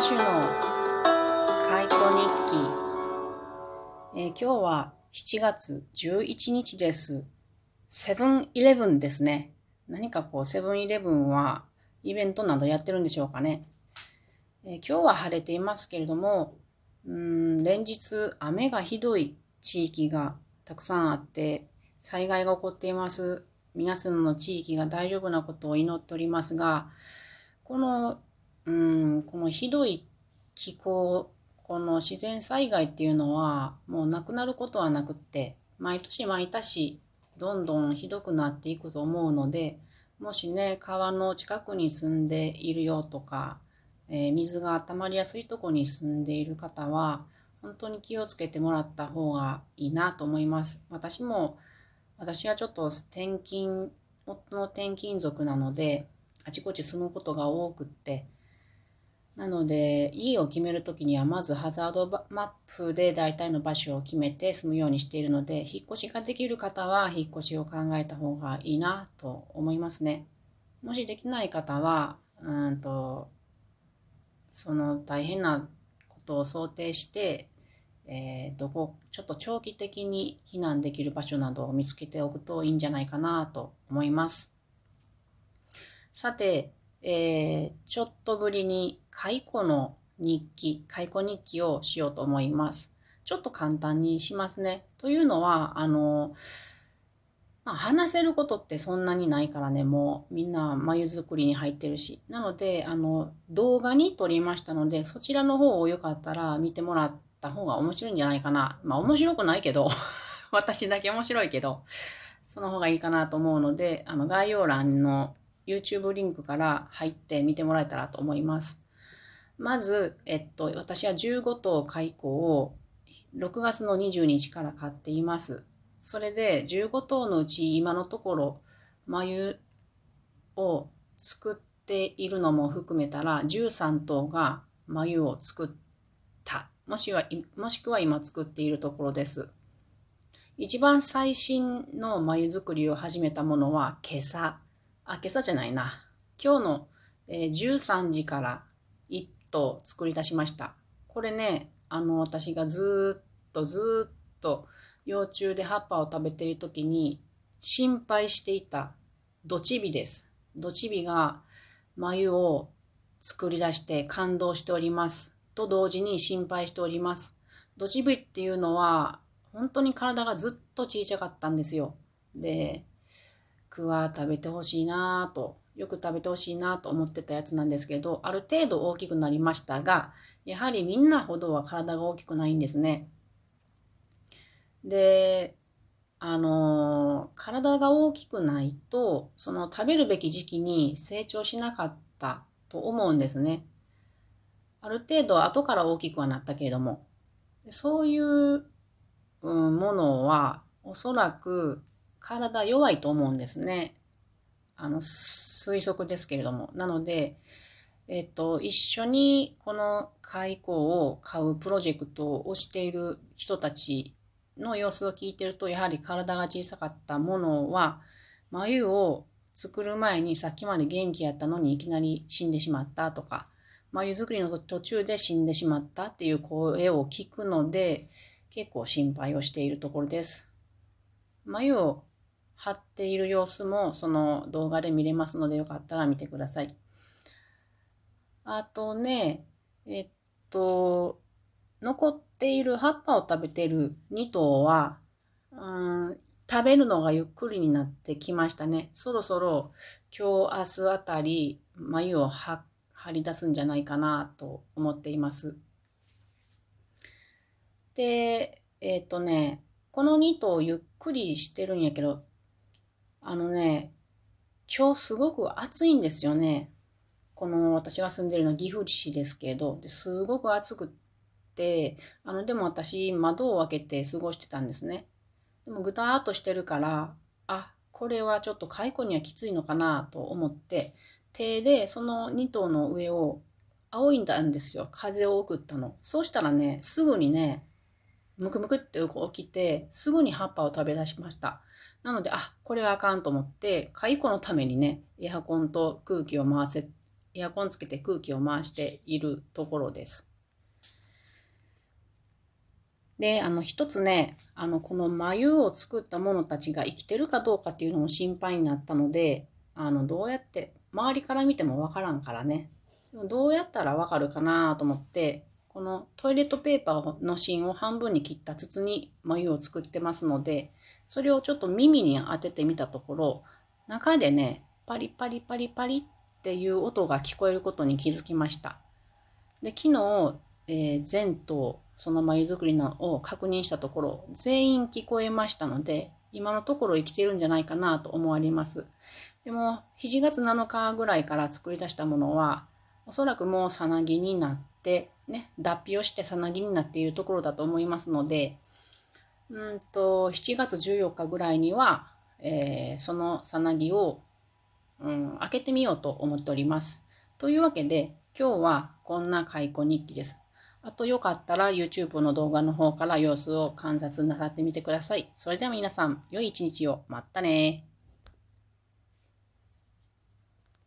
歌手の開口日記、えー、今日は7月11日です。セブンイレブンですね。何かこう、セブンイレブンはイベントなどやってるんでしょうかね。えー、今日は晴れていますけれども、うん連日雨がひどい地域がたくさんあって災害が起こっています。皆さんの地域が大丈夫なことを祈っておりますが、このうんこのひどい気候この自然災害っていうのはもうなくなることはなくって毎年毎年どんどんひどくなっていくと思うのでもしね川の近くに住んでいるよとか、えー、水が溜まりやすいとこに住んでいる方は本当に気をつけてもらった方がいいなと思います。私も私はちょっと転勤夫の転勤族なのであちこち住むことが多くってなので、家を決めるときには、まずハザードマップで大体の場所を決めて住むようにしているので、引っ越しができる方は、引っ越しを考えた方がいいなと思いますね。もしできない方は、うんと、その大変なことを想定して、えー、どこ、ちょっと長期的に避難できる場所などを見つけておくといいんじゃないかなと思います。さて、えー、ちょっとぶりに解雇の日記、解雇日記をしようと思います。ちょっと簡単にしますね。というのは、あの、まあ、話せることってそんなにないからね、もうみんな眉作りに入ってるし。なので、あの、動画に撮りましたので、そちらの方をよかったら見てもらった方が面白いんじゃないかな。まあ面白くないけど、私だけ面白いけど、その方がいいかなと思うので、あの概要欄の YouTube リンクから入って見てもらえたらと思います。まず、えっと、私は15頭開口を6月の20日から買っています。それで15頭のうち今のところ眉を作っているのも含めたら13頭が眉を作ったもしはもしくは今作っているところです。一番最新の眉作りを始めたものは今朝あ、今朝じゃないな。今日の、えー、13時から1頭作り出しました。これね、あの、私がずっとずっと幼虫で葉っぱを食べている時に心配していたドチビです。ドチビが眉を作り出して感動しております。と同時に心配しております。ドチビっていうのは本当に体がずっと小さかったんですよ。で、クワ食べてほしいなと、よく食べてほしいなと思ってたやつなんですけど、ある程度大きくなりましたが、やはりみんなほどは体が大きくないんですね。で、あの体が大きくないと、その食べるべき時期に成長しなかったと思うんですね。ある程度後から大きくはなったけれども、そういう、ものはおそらく体弱いと思うんですね。あの、推測ですけれども。なので、えっと、一緒にこの開口を買うプロジェクトをしている人たちの様子を聞いてると、やはり体が小さかったものは、眉を作る前にさっきまで元気やったのにいきなり死んでしまったとか、眉作りの途中で死んでしまったっていう声を聞くので、結構心配をしているところです。眉を貼っている様子もその動画で見れますのでよかったら見てください。あとね、えっと、残っている葉っぱを食べている2頭は、うん、食べるのがゆっくりになってきましたね。そろそろ今日明日あたり眉を張り出すんじゃないかなと思っています。で、えっ、とね、この2頭ゆっくりしてるんやけど、あのね、今日すごく暑いんですよね。この私が住んでるのは岐阜市ですけど、ですごく暑くって、あの、でも私窓を開けて過ごしてたんですね。でもぐたーっとしてるから、あ、これはちょっと蚕にはきついのかなと思って、手でその2頭の上を仰いんだんですよ。風を送ったの。そうしたらね、すぐにね、むくむくって起きて、すぐに葉っぱを食べ出しました。なので、あ、これはあかんと思って、蚕のためにね、エアコンと空気を回せ、エアコンつけて空気を回しているところです。で、あの、一つね、あの、この眉を作った者たちが生きてるかどうかっていうのも心配になったので、あの、どうやって、周りから見てもわからんからね。どうやったらわかるかなと思って、このトイレットペーパーの芯を半分に切った筒に眉を作ってますので、それをちょっと耳に当ててみたところ、中でね、パリパリパリパリっていう音が聞こえることに気づきました。で、昨日、えー、前頭、その眉作りのを確認したところ、全員聞こえましたので、今のところ生きてるんじゃないかなと思われます。でも、7月7日ぐらいから作り出したものは、おそらくもうさなぎになって、ね、脱皮をしてさなぎになっているところだと思いますので、うんと、7月14日ぐらいには、えー、そのさなぎを、うん、開けてみようと思っております。というわけで、今日はこんな解雇日記です。あとよかったら YouTube の動画の方から様子を観察なさってみてください。それでは皆さん、良い一日を。またね